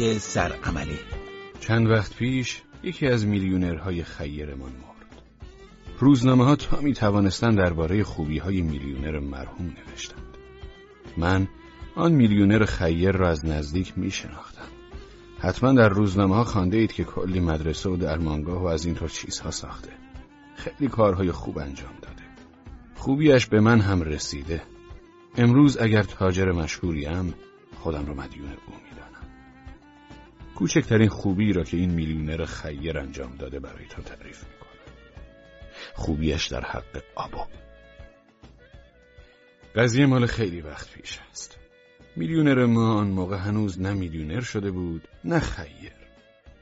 سرعمله چند وقت پیش یکی از میلیونرهای خیرمان مرد. روزنامه ها تا می توانستند درباره خوبی های میلیونر مرحوم نوشتند. من آن میلیونر خیر را از نزدیک می شناختم. حتما در روزنامه ها خانده اید که کلی مدرسه و درمانگاه و از اینطور چیزها ساخته. خیلی کارهای خوب انجام داده. خوبیش به من هم رسیده. امروز اگر تاجر مشهوریم خودم را مدیون او می‌دانم. کوچکترین خوبی را که این میلیونر خیر انجام داده برای تا تعریف می‌کنم. خوبیش در حق آبا. قضیه مال خیلی وقت پیش است. میلیونر ما آن موقع هنوز نه میلیونر شده بود نه خیر.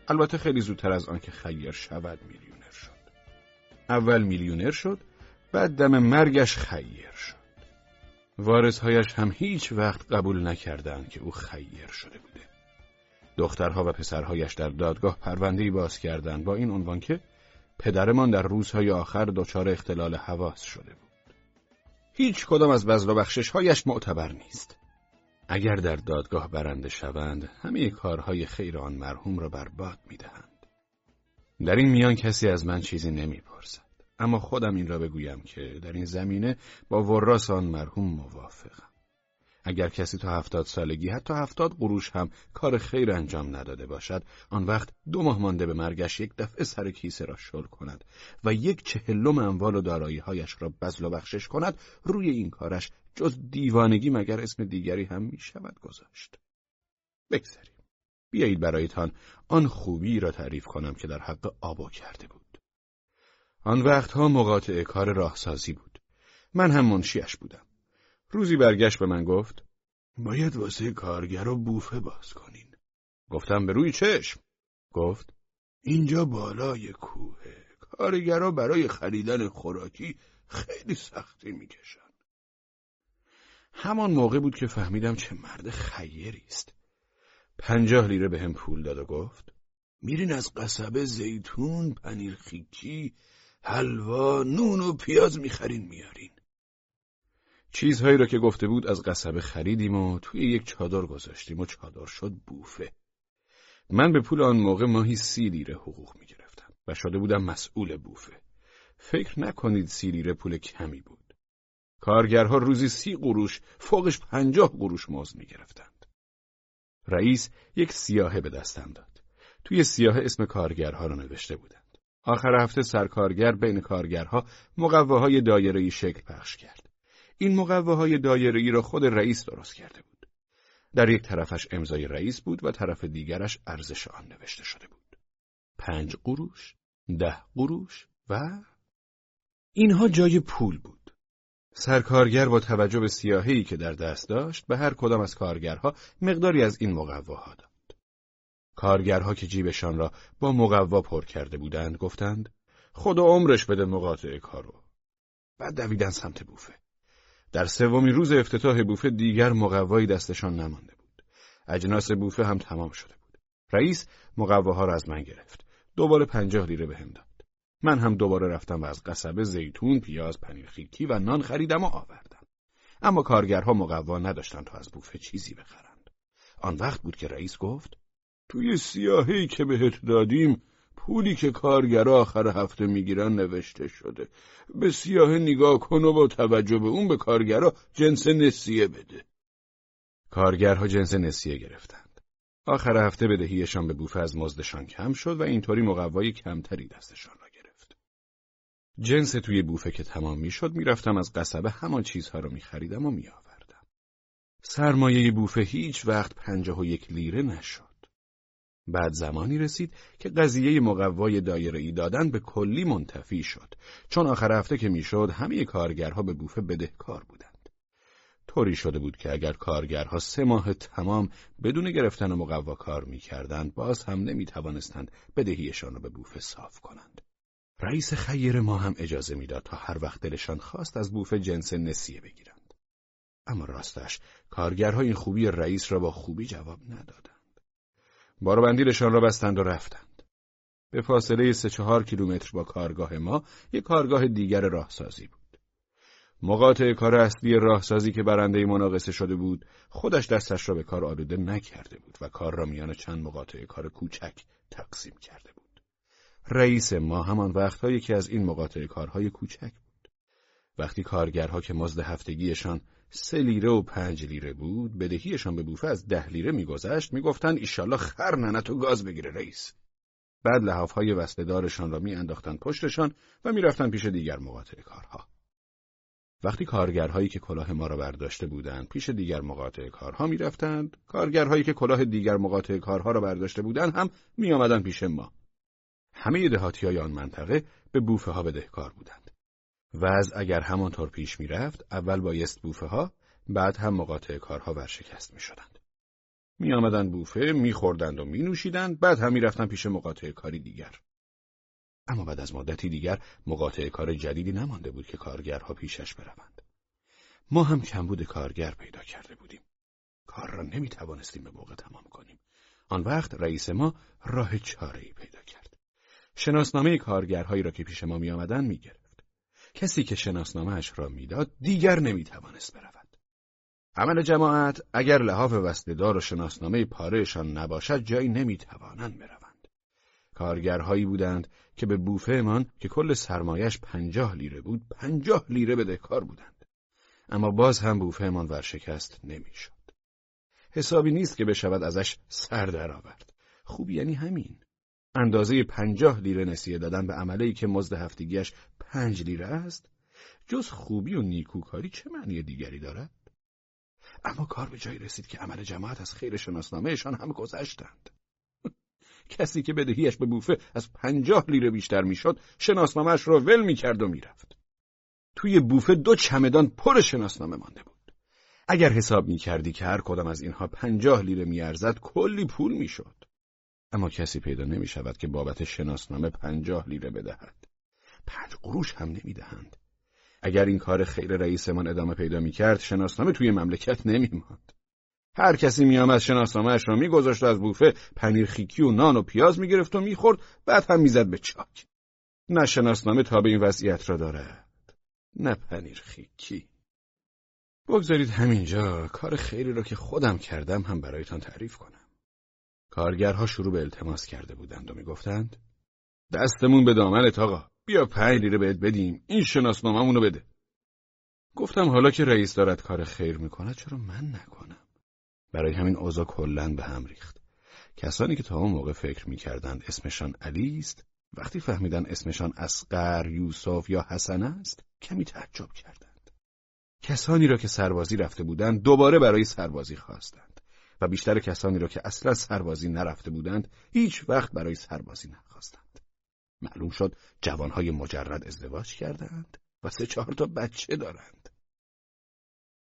البته خیلی زودتر از آن که خیر شود میلیونر شد. اول میلیونر شد بعد دم مرگش خیر شد. وارثهایش هم هیچ وقت قبول نکردند که او خیر شده بوده. دخترها و پسرهایش در دادگاه پروندهی باز کردند با این عنوان که پدرمان در روزهای آخر دچار اختلال حواس شده بود. هیچ کدام از بزل و بخششهایش معتبر نیست. اگر در دادگاه برنده شوند همه کارهای خیر آن مرحوم را برباد می‌دهند. در این میان کسی از من چیزی نمی‌پرسد. اما خودم این را بگویم که در این زمینه با وراس آن مرحوم موافقم. اگر کسی تا هفتاد سالگی حتی هفتاد قروش هم کار خیر انجام نداده باشد آن وقت دو ماه مانده به مرگش یک دفعه سر کیسه را شل کند و یک چهلم اموال و داراییهایش را بزل و بخشش کند روی این کارش جز دیوانگی مگر اسم دیگری هم می شود گذاشت بگذاریم بیایید برایتان آن خوبی را تعریف کنم که در حق آبا کرده بود آن وقتها مقاطع کار راهسازی بود. من هم منشیش بودم. روزی برگشت به من گفت باید واسه کارگر و بوفه باز کنین. گفتم به روی چشم. گفت اینجا بالای کوهه. کارگرا برای خریدن خوراکی خیلی سختی می‌کشن. همان موقع بود که فهمیدم چه مرد خیری است. پنجاه لیره به هم پول داد و گفت میرین از قصبه زیتون، پنیر خیکی، حلوا، نون و پیاز می‌خرین میارین. چیزهایی را که گفته بود از قصبه خریدیم و توی یک چادر گذاشتیم و چادر شد بوفه. من به پول آن موقع ماهی سی لیره حقوق می‌گرفتم و شده بودم مسئول بوفه. فکر نکنید سی لیره پول کمی بود. کارگرها روزی سی قروش فوقش پنجاه قروش مزد می‌گرفتند. رئیس یک سیاهه به دستم داد. توی سیاهه اسم کارگرها را نوشته بودند. آخر هفته سرکارگر بین کارگرها مقواهای دایره‌ای شکل پخش کرد. این مقواهای دایره‌ای را خود رئیس درست کرده بود. در یک طرفش امضای رئیس بود و طرف دیگرش ارزش آن نوشته شده بود. پنج قروش، ده قروش و... اینها جای پول بود. سرکارگر با توجه به سیاهی که در دست داشت به هر کدام از کارگرها مقداری از این مقواها داد. کارگرها که جیبشان را با مقوا پر کرده بودند گفتند خدا عمرش بده مقاطع کارو. بعد دویدن سمت بوفه. در سومین روز افتتاح بوفه دیگر مقوایی دستشان نمانده بود. اجناس بوفه هم تمام شده بود. رئیس مقواها را از من گرفت. دوباره پنجاه لیره بهم داد. من هم دوباره رفتم و از قصبه زیتون، پیاز، پنیر خیکی و نان خریدم و آوردم. اما کارگرها مقوا نداشتند تا از بوفه چیزی بخرند. آن وقت بود که رئیس گفت توی سیاهی که بهت دادیم پولی که کارگرا آخر هفته می‌گیرن نوشته شده. به سیاه نگاه کن و با توجه به اون به کارگرا جنس نسیه بده. کارگرها جنس نسیه گرفتند. آخر هفته بدهیشان به بوفه از مزدشان کم شد و اینطوری مقوای کمتری دستشان را گرفت. جنس توی بوفه که تمام می‌شد می‌رفتم از قصبه همان چیزها را میخریدم و میآوردم. سرمایه بوفه هیچ وقت پنجاه و یک لیره نشد. بعد زمانی رسید که قضیه مقوای دایره دادن به کلی منتفی شد. چون آخر هفته که می‌شد همه کارگرها به بوفه بدهکار بودند. طوری شده بود که اگر کارگرها سه ماه تمام بدون گرفتن مقوا کار می‌کردند باز هم نمی توانستند بدهیشان را به بوفه صاف کنند. رئیس خیر ما هم اجازه می‌داد تا هر وقت دلشان خواست از بوفه جنس نسیه بگیرند. اما راستش کارگرها این خوبی رئیس را با خوبی جواب ندادند. بندیلشان را بستند و رفتند. به فاصله سه چهار کیلومتر با کارگاه ما یک کارگاه دیگر راهسازی بود. مقاطع کار اصلی راهسازی که برنده مناقصه شده بود خودش دستش را به کار آلوده نکرده بود و کار را میان چند مقاطع کار کوچک تقسیم کرده بود رئیس ما همان وقتهایی که از این مقاطع کارهای کوچک بود وقتی کارگرها که مزد هفتگیشان سه لیره و پنج لیره بود. بدهیشان به بوفه از ده لیره میگذشت. می‌گفتند ایشالله خر ننت و گاز بگیره رئیس. بعد لحافهای وسطهدارشان را میانداختند پشتشان و می‌رفتند پیش دیگر مقاطع کارها. وقتی کارگرهایی که کلاه ما را برداشته بودند پیش دیگر مقاطع کارها می‌رفتند کارگرهایی که کلاه دیگر مقاطع کارها را برداشته بودند هم میآمدند پیش ما. همه دهاتی های آن منطقه به بوفه ها بدهکار بودند. وضع اگر همانطور پیش می‌رفت اول بایست بوفه ها بعد هم مقاطع کارها ورشکست می شدند. می آمدن بوفه می خوردند و می نوشیدند بعد هم می رفتن پیش مقاطع کاری دیگر. اما بعد از مدتی دیگر مقاطع کار جدیدی نمانده بود که کارگرها پیشش بروند. ما هم کمبود کارگر پیدا کرده بودیم. کار را نمی توانستیم به موقع تمام کنیم. آن وقت رئیس ما راه چاره ای پیدا کرد. شناسنامه کارگرهایی را که پیش ما می آمدن می گرفت. کسی که شناسنامه را می‌داد دیگر نمی توانست برود. عمل جماعت اگر لحاف وستدار و شناسنامه پارهشان نباشد جایی نمی توانند بروند. کارگرهایی بودند که به بوفهمان که کل سرمایش پنجاه لیره بود پنجاه لیره بدهکار بودند. اما باز هم بوفهمان ورشکست نمی‌شد. حسابی نیست که بشود ازش سر درآورد. خوب یعنی همین. اندازه پنجاه لیره نسیه دادن به عمله که مزد هفتگیش پنج لیره است جز خوبی و نیکوکاری چه معنی دیگری دارد؟ اما کار به جایی رسید که عمل جماعت از خیر شناسنامهشان هم گذشتند. کسی که بدهیش به بوفه از پنجاه لیره بیشتر می‌شد شناسنامهش را ول می‌کرد و می‌رفت توی بوفه دو چمدان پر شناسنامه مانده بود اگر حساب می‌کردی که هر کدام از اینها پنجاه لیره میارزد کلی پول می‌شد اما کسی پیدا نمی شود که بابت شناسنامه پنجاه لیره بدهد. پنج قروش هم نمی‌دهند. اگر این کار خیر رئیسمان ادامه پیدا می‌کرد شناسنامه توی مملکت نمیماند. هر کسی میآمد شناسنامهاش را میگذاشت از بوفه پنیر خیکی و نان و پیاز می‌گرفت و می‌خورد بعد هم می‌زد به چاک. نه شناسنامه تا به این وضعیت را دارد نه پنیر خیکی. بگذارید همینجا کار خیری را که خودم کردم هم برایتان تعریف کنم. کارگرها شروع به التماس کرده بودند و می‌گفتند دستمون به دامنت آقا. بیا پنج لیره بهت بدیم. این شناسنامه‌مون رو بده. گفتم حالا که رئیس دارد کار خیر می‌کند چرا من نکنم؟ برای همین اوضاع کلا به هم ریخت. کسانی که تا اون موقع فکر می‌کردند اسمشان علی است، وقتی فهمیدن اسمشان اسقر، یوسف یا حسن است، کمی تعجب کردند. کسانی را که سربازی رفته بودند دوباره برای سربازی خواستند. و بیشتر کسانی را که اصلا سربازی نرفته بودند هیچ وقت برای سربازی نخواستند. معلوم شد جوانهای مجرد ازدواج کردند و سه چهار تا بچه دارند.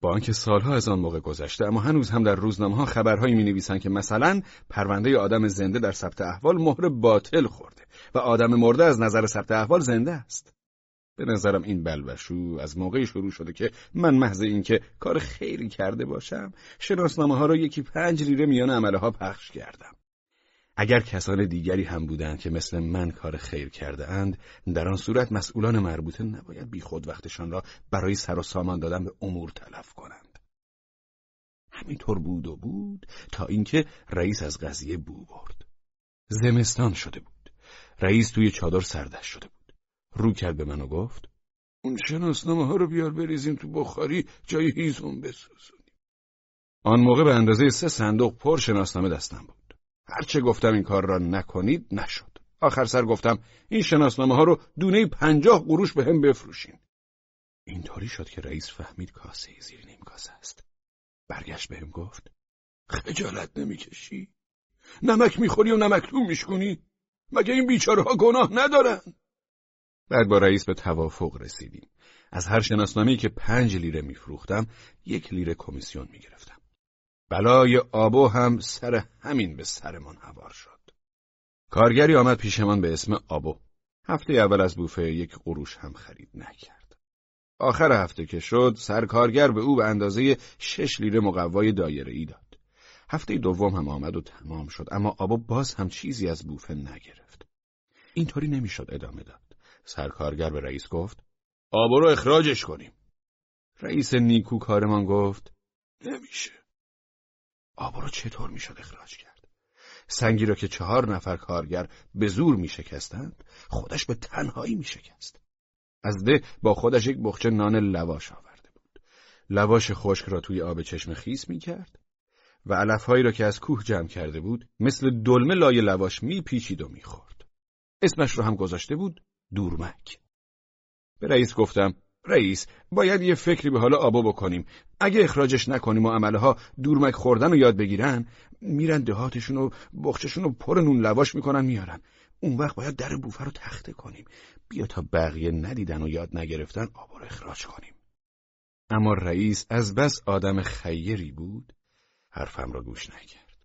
با آنکه سالها از آن موقع گذشته اما هنوز هم در روزنامه ها خبرهایی می نویسند که مثلا پرونده آدم زنده در ثبت احوال مهر باطل خورده و آدم مرده از نظر ثبت احوال زنده است. به نظرم این بلبشو از موقعی شروع شده که من محض اینکه کار خیری کرده باشم شناسنامه ها را یکی پنج لیره میان عمله ها پخش کردم. اگر کسان دیگری هم بودند که مثل من کار خیر کرده اند، در آن صورت مسئولان مربوطه نباید بیخود وقتشان را برای سر و سامان دادن به امور تلف کنند. همینطور بود و بود تا اینکه رئیس از قضیه بو برد. زمستان شده بود. رئیس توی چادر سردش شده بود. رو کرد به من و گفت اون شناسنامه ها رو بیار بریزیم تو بخاری جای هیزون بسوزونیم. آن موقع به اندازه سه صندوق پر شناسنامه دستم بود. هرچه گفتم این کار را نکنید نشد. آخر سر گفتم این شناسنامه ها رو دونه پنجاه قروش به هم بفروشین. اینطوری شد که رئیس فهمید کاسه زیر نیم کاسه است. برگشت بهم گفت خجالت نمی‌کشی؟ نمک می‌خوری و نمکتون میشکنی؟ مگه این بیچاره ها گناه ندارن؟ بعد با رئیس به توافق رسیدیم. از هر شناسنامه‌ای که پنج لیره میفروختم یک لیره کمیسیون می‌گرفتم. بلای آبو هم سر همین به سرمان هوار شد. کارگری آمد پیشمان به اسم آبو. هفته اول از بوفه یک قروش هم خرید نکرد. آخر هفته که شد سرکارگر به او به اندازه شش لیره مقوای دایره ای داد. هفته دوم هم آمد و تمام شد اما آبو باز هم چیزی از بوفه نگرفت. اینطوری نمی‌شد ادامه داد. سرکارگر به رئیس گفت آبو رو اخراجش کنیم. رئیس نیکو کارمان گفت نمیشه. آبا رو چطور می‌شد اخراج کرد؟ سنگی را که چهار نفر کارگر به زور می شکستند خودش به تنهایی می شکست. از ده با خودش یک بخچه نان لواش آورده بود. لواش خشک را توی آب چشم خیس می کرد و علفهایی را که از کوه جمع کرده بود مثل دلمه لای لواش می پیچید و می خورد. اسمش را هم گذاشته بود دورمک. به رئیس گفتم رئیس باید یه فکری به حال آبا بکنیم. اگه اخراجش نکنیم و عمله ها دورمک خوردن و یاد بگیرن میرن دهاتشون و بخششون رو پر نون لواش می‌کنن میارن. اون وقت باید در بوفه رو تخته کنیم. بیا تا بقیه ندیدن و یاد نگرفتن آبا رو اخراج کنیم. اما رئیس از بس آدم خیری بود حرفم را گوش نکرد.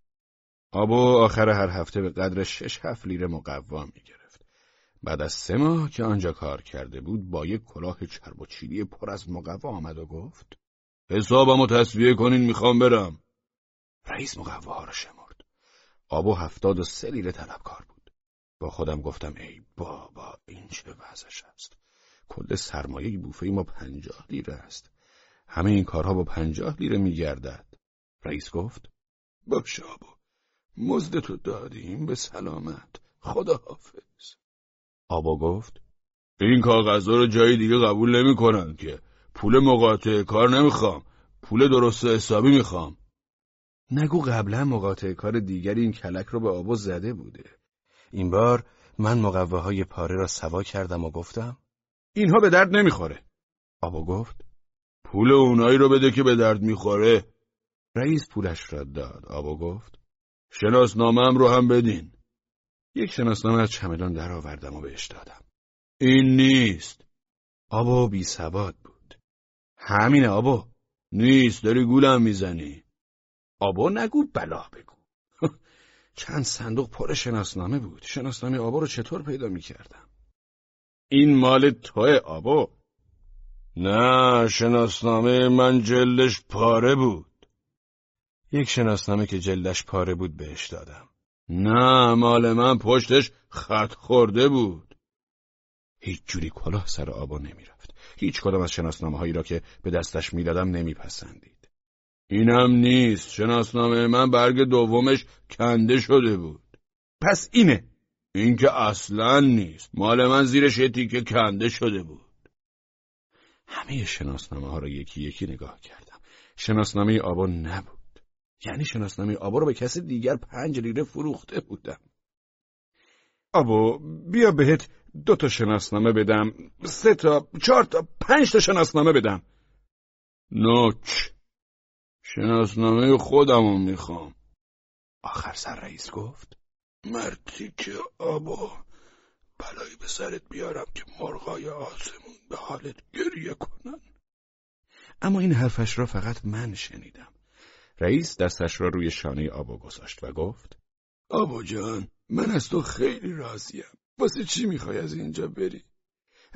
آبو آخر هر هفته به قدر شش هفت لیره مقوام می‌گرفت بعد از سه ماه که آنجا کار کرده بود با یک کلاه چرب و چیلی پر از مقوا آمد و گفت حسابمو تصویه کنین می‌خوام برم. رئیس مقواها را شمرد. آبو هفتاد و سه لیره طلبکار بود. با خودم گفتم ای بابا این چه وضعش است. کل سرمایه بوفه ما پنجاه لیره است. همه این کارها با پنجاه لیره میگردد. رئیس گفت باشه آبو مزد تو دادیم به سلامت. خدا حافظ آبا گفت. این کاغذها رو جای دیگه قبول نمی‌کنن که. پول مقاطع کار نمی‌خوام. پول درست حسابی می‌خوام. نگو قبلا مقاطع کار دیگری این کلک رو به آبو زده بوده. این بار من مقوه پاره را سوا کردم و گفتم اینها به درد نمی‌خوره. آبا گفت پول اونایی رو بده که به درد می‌خوره. رئیس پولش را داد. آبا گفت شناسنامه رو هم بدین. یک شناسنامه از چمدان درآوردم و بهش دادم. این نیست. آبا بی سواد بود. همینه آبا. نیست داری گولم می‌زنی. آبا نگو بلا بگو. چند صندوق پر شناسنامه بود. شناسنامه آبا رو چطور پیدا می‌کردم؟ این مال توه آبا. نه شناسنامه من جلدش پاره بود. یک شناسنامه که جلدش پاره بود بهش دادم. نه مال من پشتش خط خورده بود. هیچ جوری کلاه سر آبا نمی‌رفت. هیچ کدام از شناسنامه هایی را که به دستش می‌دادم نمیپسندید. اینم نیست. شناسنامه من برگ دومش کنده شده بود. پس اینه. این که اصلا نیست. مال من زیرش یه تیکه کنده شده بود. همه شناسنامه ها را یکی یکی نگاه کردم. شناسنامه آبا نبود. یعنی شناسنامه آبا رو به کسی دیگر پنج لیره فروخته بودم. آبا بیا بهت دو تا شناسنامه بدم. سه تا چهار تا پنج تا شناسنامه بدم. نوچ شناسنامه خودمو می‌خوام. آخر سر رئیس گفت مرتی که آبا بلایی به سرت بیارم که مرغای آسمون به حالت گریه کنن. اما این حرفش را فقط من شنیدم. رئیس دستش را روی شانه آبا گذاشت و گفت آبا جان من از تو خیلی راضیم. واسه چی می‌خوای از اینجا بری؟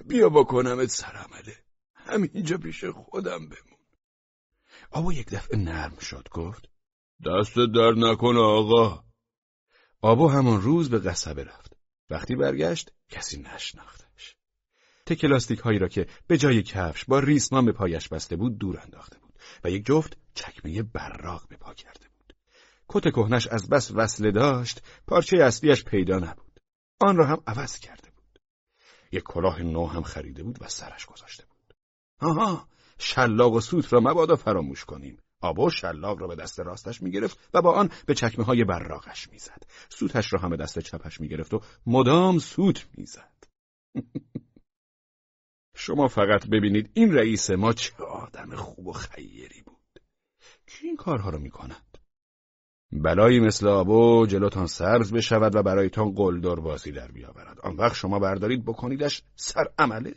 بیا با کنمت سرعمله. همینجا پیش خودم بمون. آبا یک دفعه نرم شد گفت دست در نکن آقا. آبا همان روز به قصبه رفت. وقتی برگشت کسی نشناختش. تکلاستیک هایی را که به جای کفش با ریسمان به پایش بسته بود دور انداخته بود و یک جفت چکمه براق به پا کرده بود. کت کهنش از بس وصله داشت پارچه اصلیش پیدا نبود. آن را هم عوض کرده بود. یک کلاه نو هم خریده بود و سرش گذاشته بود. آها شلاق و سوت را مبادا فراموش کنیم. آبا شلاق را به دست راستش می‌گرفت و با آن به چکمه های براغش می‌زد. سوتش را هم به دست چپش می‌گرفت و مدام سوت می‌زد. شما فقط ببینید این رئیس ما چه آدم خوب و خیری بود. این کارها رو می‌کند. بلایی مثل آبو جلوتان سرز بشود و برایتان قلدر بازی در بیاورد. آن وقت شما بردارید بکنیدش سر عمله.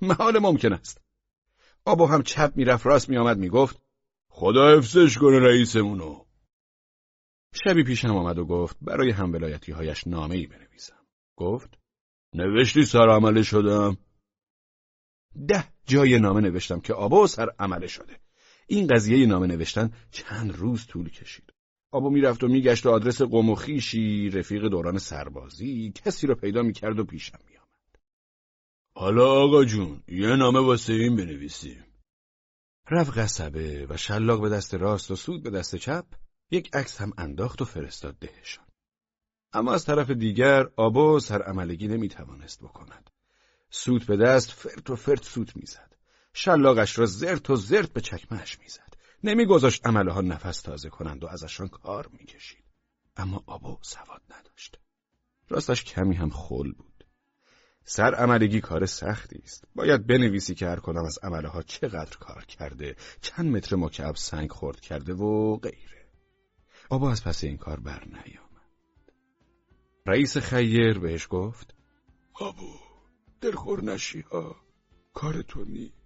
محال ممکن است. آبو هم چپ می‌رفت راست میآمد می‌گفت خدا حفظش کنه رئیسمونو. شبی پیشم آمد و گفت برای هم ولایتی هایش نامه ای بنویسم. گفت نوشتی سر عمله شدم. ده جای نامه نوشتم که آبا سر عمله شده. این قضیه نامه نوشتن چند روز طول کشید آبا می‌رفت و میگشت و آدرس قوم و خیشی رفیق دوران سربازی کسی رو پیدا می‌کرد و پیشم میآمد حالا آقا جون یه نامه واسه این بنویسیم رفت قصبه و شلاق به دست راست و سود به دست چپ یک عکس هم انداخت و فرستاد دهشان. اما از طرف دیگر آبا سرعملگی نمی‌توانست بکند. سوت به دست فرت و فرت سوت می‌زد. شلاقش را زرت و زرت به چکمهش می‌زد. نمیگذاشت عمله ها نفس تازه کنند و ازشان کار می‌کشید. اما آبو سواد نداشت. راستش کمی هم خل بود. سر عملگی کار سختی است. باید بنویسی که هر کنم از عمله ها چقدر کار کرده، چند متر مکعب سنگ خورد کرده و غیره. آبا از پس این کار بر نیامد. رئیس خیر بهش گفت آبو دلخور نشی ها کار تو نیست.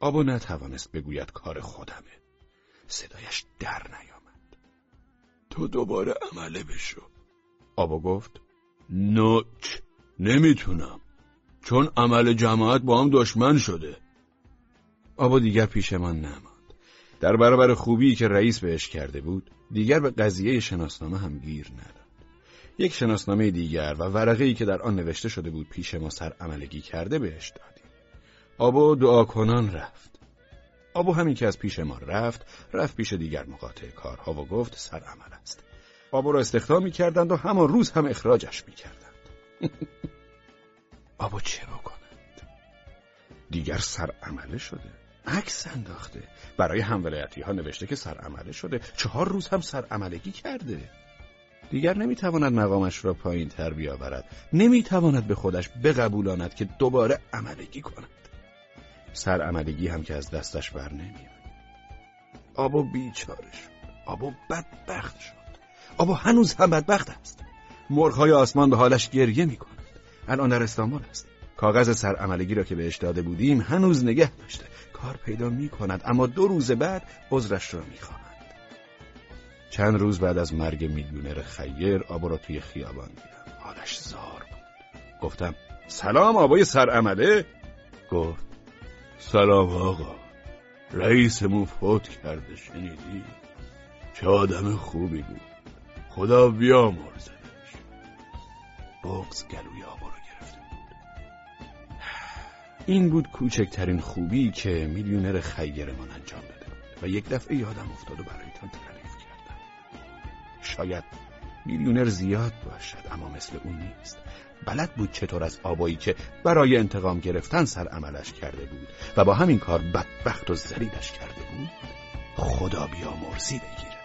آبا نتوانست بگوید کار خودمه. صدایش در نیامد. تو دوباره عمله بشو. آبا گفت نوچ نمی‌تونم چون عمل جماعت با هم دشمن شده آبا دیگر پیشمان نماند در برابر خوبی که رئیس بهش کرده بود دیگر به قضیه شناسنامه هم گیر نداد یک شناسنامه دیگر و ورقه که در آن نوشته شده بود پیش ما سر عملگی کرده بهش دادیم آبا دعا کنان رفت آبو همین که از پیش ما رفت رفت پیش دیگر مقاطع کارها و گفت سر عمل است آبو را استخدام می کردند و همان روز هم اخراجش می کردند. آبو چه بکند؟ دیگر سر عمله شده. عکس انداخته. برای همولایتی ها نوشته که سر عمله شده. چهار روز هم سر عملگی کرده. دیگر نمی‌تواند مقامش را پایین تر بیاورد. نمی‌تواند به خودش بقبولاند که دوباره عملگی کند. سر عملگی هم که از دستش بر نمیاد. آبو بیچاره شد. آبو بدبخت شد. آبا هنوز هم بدبخت است مرغهای آسمان به حالش گریه می کند الان در استانبول است کاغذ سرعملگی را که بهش داده بودیم هنوز نگه داشته کار پیدا می کند اما دو روز بعد عذرش را می خواهند. چند روز بعد از مرگ میلیونر خیر آبا را توی خیابان دیدم حالش زار بود گفتم سلام آبای سرعمله گفت سلام آقا. رئیسمون فوت کرده شنیدی؟ چه آدم خوبی بود. خدا بیامرزدش بغز گلوی آبا رو گرفته بود. این بود کوچکترین خوبی که میلیونر خیرمان انجام داده و یک دفعه یادم افتاد و برایتان تعریف کردم. شاید میلیونر زیاد باشد اما مثل اون نیست. بلد بود چطور از آبایی که برای انتقام گرفتن سر عملش کرده بود و با همین کار بدبخت و زلیلش کرده بود خدا بیامرزی بگیر.